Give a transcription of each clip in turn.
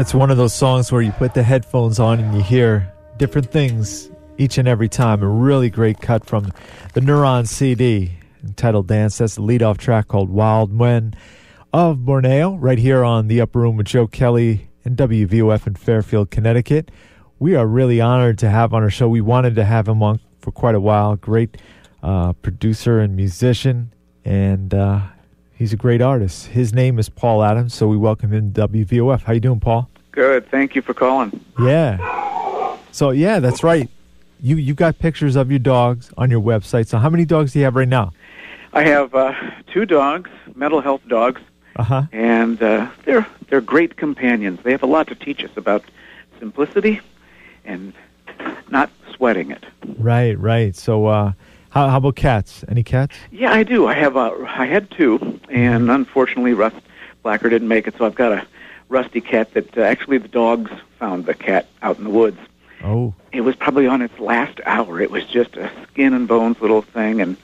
It's one of those songs where you put the headphones on and you hear different things each and every time. A really great cut from the Neuron CD entitled Dance. That's the lead off track called Wild Men of Borneo, right here on the Upper Room with Joe Kelley and WVOF in Fairfield, Connecticut. We are really honored to have on our show. We wanted to have him on for quite a while. Great uh, producer and musician, and uh, he's a great artist. His name is Paul Adams, so we welcome him to WVOF. How you doing, Paul? Good. Thank you for calling. Yeah. So yeah, that's right. You you got pictures of your dogs on your website. So how many dogs do you have right now? I have uh, two dogs, mental health dogs, uh-huh. and uh, they're they're great companions. They have a lot to teach us about simplicity and not sweating it. Right, right. So uh, how how about cats? Any cats? Yeah, I do. I have a I had two, and unfortunately, Rust Blacker didn't make it. So I've got a rusty cat that uh, actually the dogs found the cat out in the woods. Oh. It was probably on its last hour. It was just a skin and bones little thing, and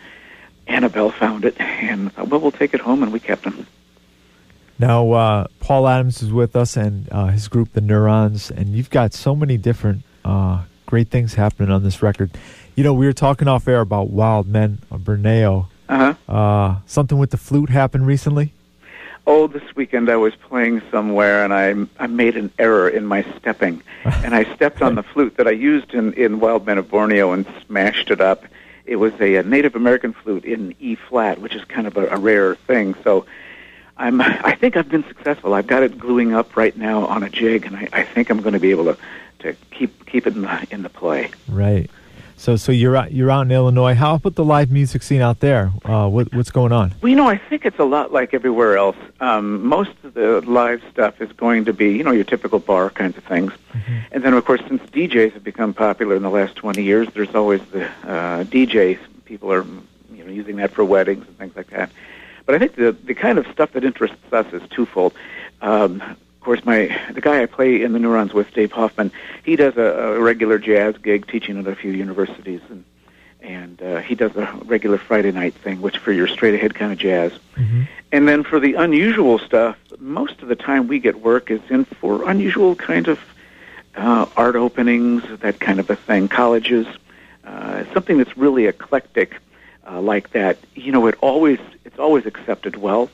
Annabelle found it, and thought, well, we'll take it home, and we kept him. Now, uh, Paul Adams is with us and uh, his group, the Neurons, and you've got so many different uh, great things happening on this record. You know, we were talking off air about Wild Men of Borneo. Uh-huh. Uh, something with the flute happened recently? Oh, this weekend I was playing somewhere and I I made an error in my stepping, and I stepped on the flute that I used in in Wild Men of Borneo and smashed it up. It was a, a Native American flute in E flat, which is kind of a, a rare thing. So, I'm I think I've been successful. I've got it gluing up right now on a jig, and I, I think I'm going to be able to to keep keep it in the in the play. Right. So, so you're out, you're out in Illinois. How about the live music scene out there? Uh, what, what's going on? Well, you know, I think it's a lot like everywhere else. Um, most of the live stuff is going to be, you know, your typical bar kinds of things. Mm-hmm. And then, of course, since DJs have become popular in the last 20 years, there's always the uh, DJs. People are, you know, using that for weddings and things like that. But I think the the kind of stuff that interests us is twofold. Um, course, my the guy I play in the Neurons with, Dave Hoffman, he does a, a regular jazz gig teaching at a few universities, and and uh, he does a regular Friday night thing, which for your straight ahead kind of jazz. Mm-hmm. And then for the unusual stuff, most of the time we get work is in for unusual kind of uh, art openings, that kind of a thing, colleges, uh, something that's really eclectic uh, like that. You know, it always it's always accepted well,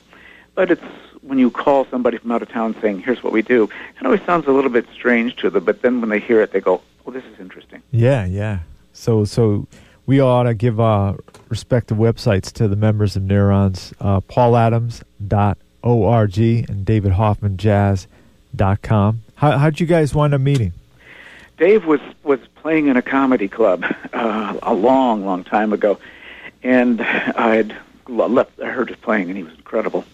but it's when you call somebody from out of town saying, "Here's what we do," it always sounds a little bit strange to them. But then when they hear it, they go, "Well, this is interesting." Yeah, yeah. So, so we ought to give uh, respective websites to the members of Neurons: uh, pauladams.org and davidhoffmanjazz.com. How, how'd you guys wind up meeting? Dave was was playing in a comedy club uh, a long, long time ago, and I had left. I heard his playing, and he was incredible.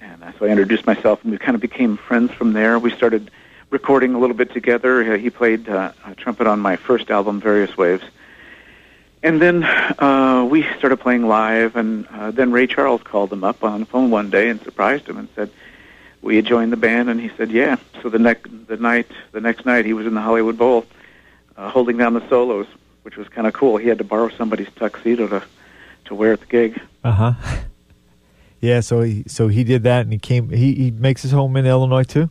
And so I introduced myself, and we kind of became friends from there. We started recording a little bit together. Uh, he played uh, trumpet on my first album, Various Waves. And then uh, we started playing live, and uh, then Ray Charles called him up on the phone one day and surprised him and said, "Will you join the band?" And he said, "Yeah." So the next the night the next night he was in the Hollywood Bowl, uh, holding down the solos, which was kind of cool. He had to borrow somebody's tuxedo to to wear at the gig. Uh huh. Yeah, so he so he did that, and he came. He he makes his home in Illinois too.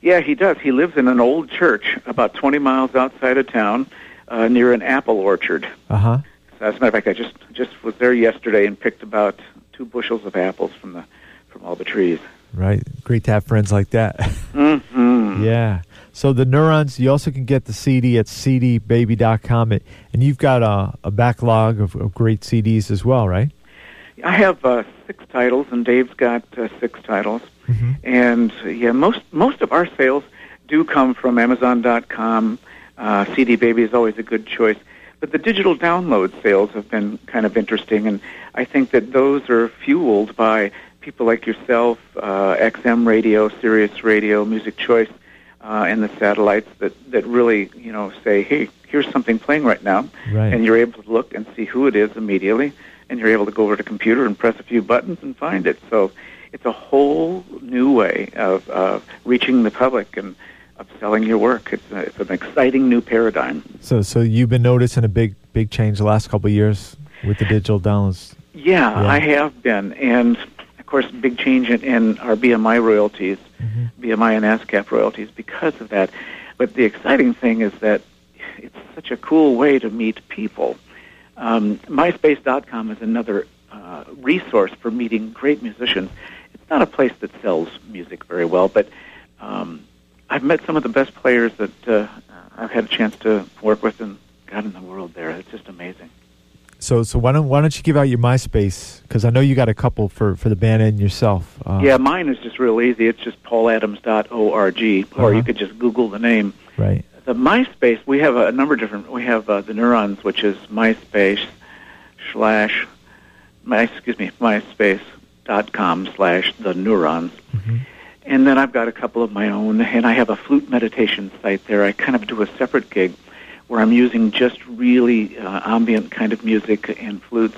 Yeah, he does. He lives in an old church about 20 miles outside of town, uh, near an apple orchard. Uh huh. So as a matter of fact, I just just was there yesterday and picked about two bushels of apples from the from all the trees. Right. Great to have friends like that. Mm-hmm. yeah. So the neurons, you also can get the CD at cdbaby.com, and you've got a, a backlog of, of great CDs as well, right? I have uh, six titles, and Dave's got uh, six titles. Mm-hmm. And yeah, most most of our sales do come from Amazon.com. Uh, CD Baby is always a good choice, but the digital download sales have been kind of interesting, and I think that those are fueled by people like yourself, uh, XM Radio, Sirius Radio, Music Choice, uh, and the satellites that that really you know say, hey, here's something playing right now, Right. and you're able to look and see who it is immediately, and you're able to go over to the computer and press a few buttons and find it. So it's a whole new way of uh, reaching the public and of selling your work. It's, a, it's an exciting new paradigm. So so you've been noticing a big big change the last couple of years with the digital downloads. Yeah, Yeah. I have been, and of course, big change in, in our BMI royalties, mm-hmm. BMI and ASCAP royalties because of that. But the exciting thing is that it's such a cool way to meet people. Um, MySpace.com is another uh, resource for meeting great musicians. It's not a place that sells music very well, but um, I've met some of the best players that uh, I've had a chance to work with and got in the world there. It's just amazing. So, so why don't why don't you give out your MySpace? Because I know you got a couple for, for the band and yourself. Uh, yeah, mine is just real easy. It's just pauladams.org, or uh-huh. you could just Google the name. Right. The MySpace, we have a, number of different. We have uh, the Neurons, which is MySpace slash, my excuse me, MySpace dot com slash the Neurons. Mm-hmm. And then I've got a couple of my own, and I have a flute meditation site there. I kind of do a separate gig where I'm using just really uh, ambient kind of music and flutes,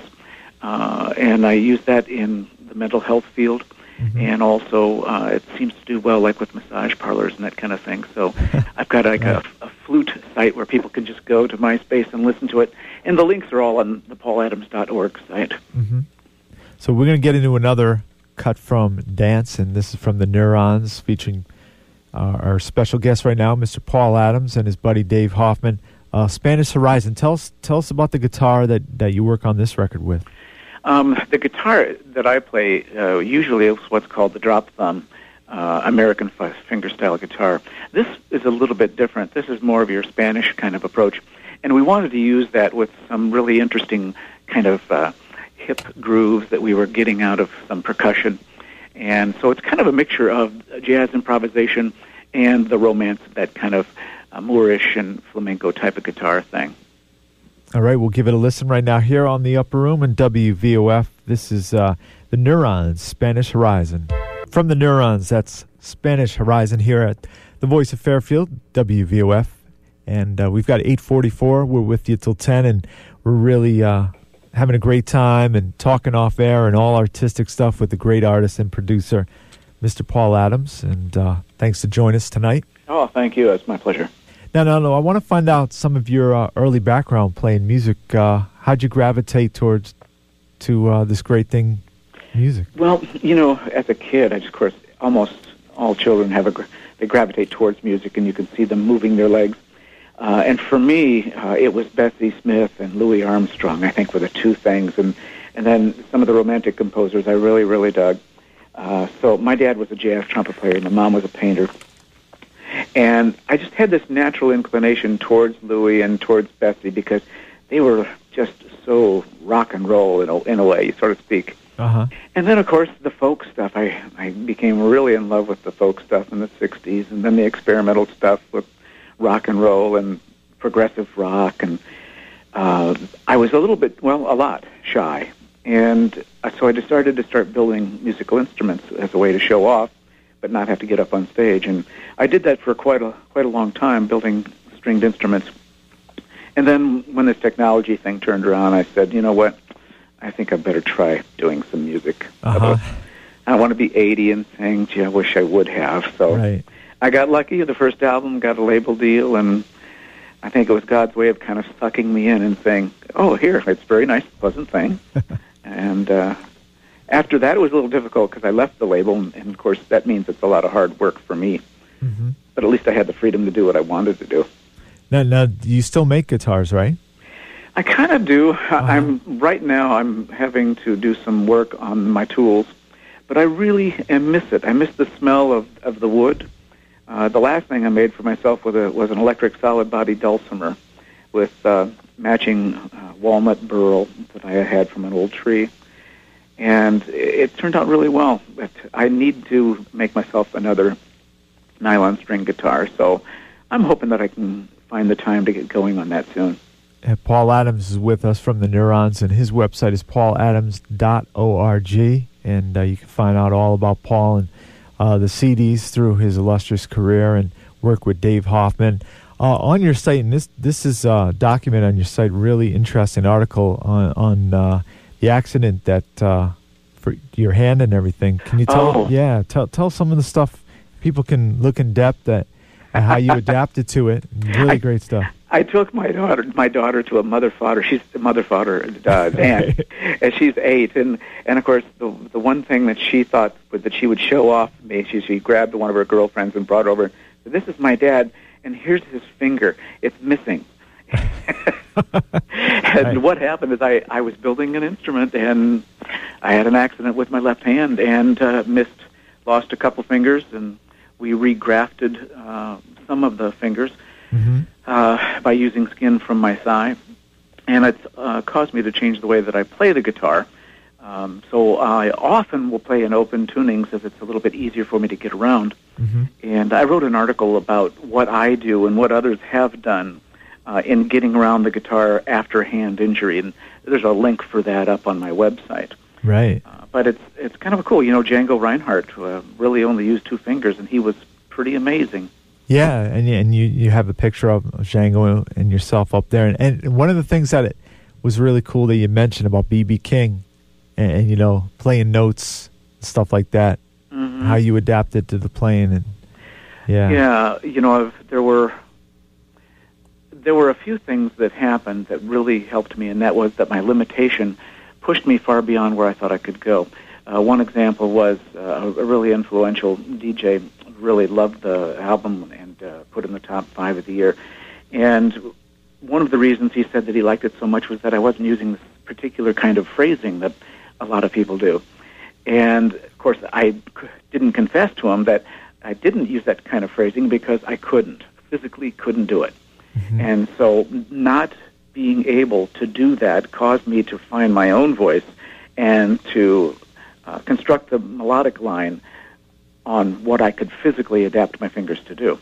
uh, and I use that in the mental health field, mm-hmm. and also uh, it seems to do well, like with massage parlors and that kind of thing. So I've got like right. a, a flute site where people can just go to MySpace and listen to it, and the links are all on the pauladams.org site. Mm-hmm. So we're going to get into another cut from Dance, and this is from the Neurons, featuring uh, our special guest right now, Mr. Paul Adams, and his buddy Dave Hoffman. Uh, Spanish Horizon. Tell us, tell us about the guitar that, that you work on this record with. Um, the guitar that I play uh, usually is what's called the drop thumb uh, American fingerstyle guitar. This is a little bit different. This is more of your Spanish kind of approach, and we wanted to use that with some really interesting kind of uh, hip grooves that we were getting out of some percussion. And so it's kind of a mixture of jazz improvisation and the romance that kind of a Moorish and flamenco type of guitar thing. All right, we'll give it a listen right now here on the Upper Room and WVOF. This is uh, the Neurons, Spanish Horizon. From the Neurons, that's Spanish Horizon here at the Voice of Fairfield, WVOF. And uh, we've got 844. We're with you till 10, and we're really uh, having a great time and talking off air and all artistic stuff with the great artist and producer, Mr. Paul Adams. And uh, thanks to join us tonight. Oh, thank you. It's my pleasure. No, no, no. I want to find out some of your uh, early background playing music. Uh, how'd you gravitate towards to uh, this great thing, music? Well, you know, as a kid, I just, of course, almost all children have a they gravitate towards music, and you can see them moving their legs. Uh, and for me, uh, it was Bessie Smith and Louis Armstrong. I think were the two things, and and then some of the romantic composers I really, really dug. Uh, so my dad was a jazz trumpet player, and my mom was a painter. And I just had this natural inclination towards Louis and towards Bessie because they were just so rock and roll in a, in a way, so to speak. Uh-huh. And then, of course, the folk stuff. I, I became really in love with the folk stuff in the 60s, and then the experimental stuff with rock and roll and progressive rock. And uh, I was a little bit, well, a lot shy. And uh, so I decided to start building musical instruments as a way to show off but not have to get up on stage. And I did that for quite a quite a long time, building stringed instruments. And then when this technology thing turned around, I said, you know what? I think I better try doing some music. Uh-huh. I don't want to be 80 and saying, gee, I wish I would have. So right. I got lucky. The first album got a label deal, and I think it was God's way of kind of sucking me in and saying, oh, here, it's a very nice, pleasant thing. and uh, after that, it was a little difficult because I left the label, and, and, of course, that means it's a lot of hard work for me. Mm-hmm. But at least I had the freedom to do what I wanted to do. Now, now you still make guitars, right? I kind of do. Uh-huh. I'm right now. I'm having to do some work on my tools, but I really miss it. I miss the smell of of the wood. Uh, the last thing I made for myself was a was an electric solid body dulcimer with uh, matching uh, walnut burl that I had from an old tree and it turned out really well. But I need to make myself another nylon string guitar, so I'm hoping that I can find the time to get going on that soon. And Paul Adams is with us from the Neurons, and his website is pauladams.org, and uh, you can find out all about Paul and uh, the CDs through his illustrious career and work with Dave Hoffman. Uh, on your site, and this this is a document on your site, really interesting article on on uh, the accident that uh, for your hand and everything. Can you tell? Oh. Yeah, tell tell some of the stuff people can look in depth at, at how you adapted to it. Really I, great stuff. I took my daughter my daughter to a mother father. She's a mother father uh, dance, and she's eight. And and of course, the the one thing that she thought was that she would show off me. She she grabbed one of her girlfriends and brought over. This is my dad, and here's his finger. It's missing. and what happened is I I was building an instrument and I had an accident with my left hand and uh, missed, lost a couple fingers, and we regrafted uh, some of the fingers mm-hmm. uh, by using skin from my thigh, and it's uh, caused me to change the way that I play the guitar. Um, so I often will play in open tunings as it's a little bit easier for me to get around. Mm-hmm. And I wrote an article about what I do and what others have done uh, in getting around the guitar after hand injury, and there's a link for that up on my website. Right. Uh, but it's it's kind of cool. You know, Django Reinhardt uh, really only used two fingers, and he was pretty amazing. Yeah, and and you you have a picture of Django and yourself up there, and, and one of the things that it was really cool that you mentioned about BB King, and, and you know playing notes stuff like that, mm-hmm. how you adapted to the playing, and yeah, yeah, you know there were there were a few things that happened that really helped me, and that was that my limitation pushed me far beyond where I thought I could go. Uh, one example was uh, a really influential DJ really loved the album and uh, put in the top five of the year. And one of the reasons he said that he liked it so much was that I wasn't using this particular kind of phrasing that a lot of people do. And of course, I didn't confess to him that I didn't use that kind of phrasing because I couldn't, physically couldn't do it. Mm-hmm. And so not being able to do that caused me to find my own voice and to uh, construct the melodic line on what I could physically adapt my fingers to do.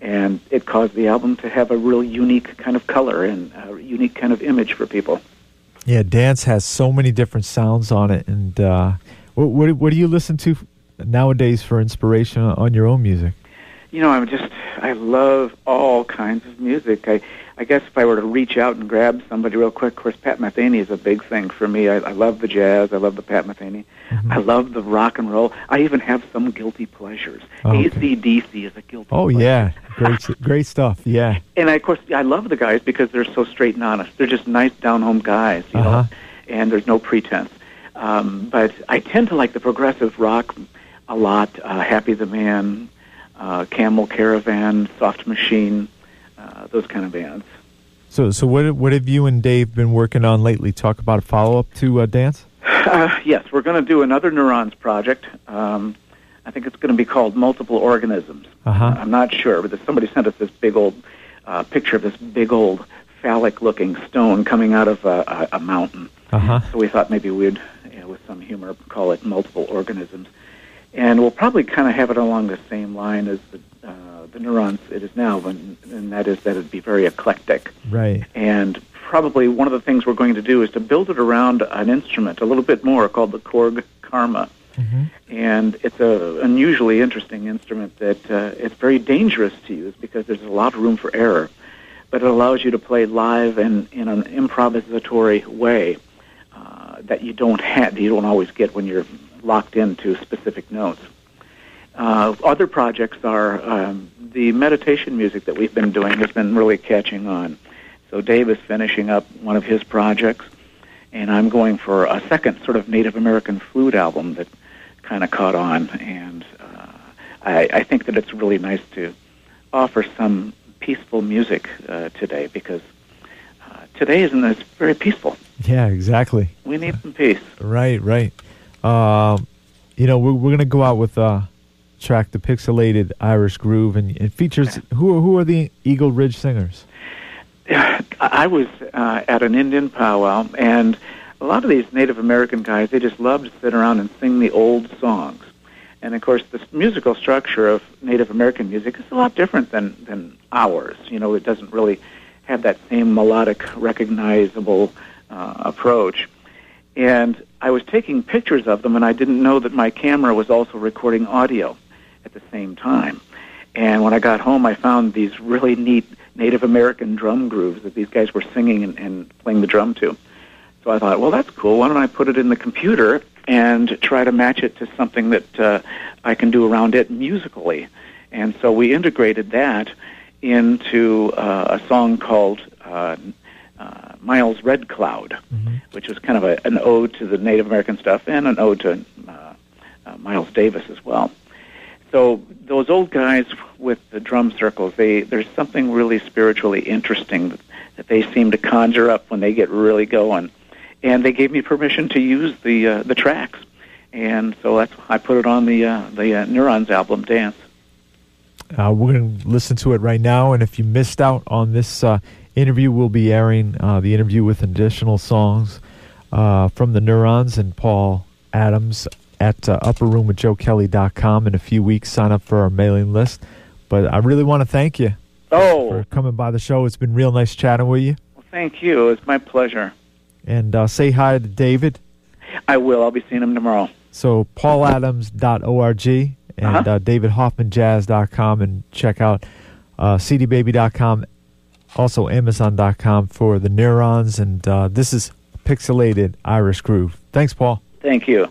And it caused the album to have a real unique kind of color and a unique kind of image for people. Yeah, dance has so many different sounds on it. And uh, what, what, what do you listen to nowadays for inspiration on your own music? You know, I'm just I love all kinds of music. I I guess if I were to reach out and grab somebody real quick, of course, Pat Metheny is a big thing for me. I, I love the jazz. I love the Pat Metheny. Mm-hmm. I love the rock and roll. I even have some guilty pleasures. Oh, okay. ACDC is a guilty Oh, pleasure. yeah. Great, great stuff. Yeah. And I, of course, I love the guys because they're so straight and honest. They're just nice, down home guys, you uh-huh. know, and there's no pretense. Um, but I tend to like the progressive rock a lot. Uh, Happy the Man, uh, Camel Caravan, Soft Machine, uh, those kind of bands. So, so what what have you and Dave been working on lately? Talk about a follow up to uh, Dance. Uh, yes, we're going to do another neurons project. Um, I think it's going to be called Multiple Organisms. Uh-huh. I'm not sure, but somebody sent us this big old uh, picture of this big old phallic-looking stone coming out of a, a, a mountain. Uh-huh. So we thought maybe we'd, you know, with some humor, call it Multiple Organisms and we'll probably kind of have it along the same line as the uh, the neurons it is now, and, and that is that it'd be very eclectic. Right. And probably one of the things we're going to do is to build it around an instrument a little bit more called the Korg Karma. Mm-hmm. And it's a unusually interesting instrument that uh, it's very dangerous to use because there's a lot of room for error, but it allows you to play live and in an improvisatory way uh, that you don't have, you don't always get when you're locked into specific notes. Uh, other projects are um, the meditation music that we've been doing has been really catching on. So Dave is finishing up one of his projects, and I'm going for a second sort of Native American flute album that kind of caught on. And uh, I, I think that it's really nice to offer some peaceful music uh, today because uh, today isn't it's very peaceful. Yeah, exactly. We need some peace. Right, right. Um, you know, we're, we're going to go out with a track, the Pixelated Irish Groove, and it features who, who are the Eagle Ridge Singers? I was uh, at an Indian powwow, and a lot of these Native American guys, they just love to sit around and sing the old songs. And of course, the musical structure of Native American music is a lot different than, than ours. You know, it doesn't really have that same melodic, recognizable uh, approach. And I was taking pictures of them, and I didn't know that my camera was also recording audio at the same time. And when I got home, I found these really neat Native American drum grooves that these guys were singing and, and playing the drum to. So I thought, well, that's cool. Why don't I put it in the computer and try to match it to something that uh, I can do around it musically? And so we integrated that, into uh, a song called uh, uh, Miles Red Cloud, Mm-hmm. which was kind of a, an ode to the Native American stuff and an ode to uh, uh, Miles Davis as well. So those old guys with the drum circles, they there's something really spiritually interesting that, that they seem to conjure up when they get really going, and they gave me permission to use the uh, the tracks, and so that's I put it on the uh, the uh, Neurons album, Dance. Uh, we're going to listen to it right now, and if you missed out on this uh, interview, we'll be airing uh, the interview with additional songs uh, from the Neurons and Paul Adams at uh, upperroomwithjoekelley.com in a few weeks. Sign up for our mailing list. But I really want to thank you Oh, for coming by the show. It's been real nice chatting with you. well, thank you. It's my pleasure. And uh, say hi to David. I will. I'll be seeing him tomorrow. So pauladams.org and Uh-huh. uh, davidhoffmanjazz.com and check out uh, cdbaby.com, also amazon.com for the neurons. And uh, this is Pixelated Irish Groove. Thanks, Paul. Thank you.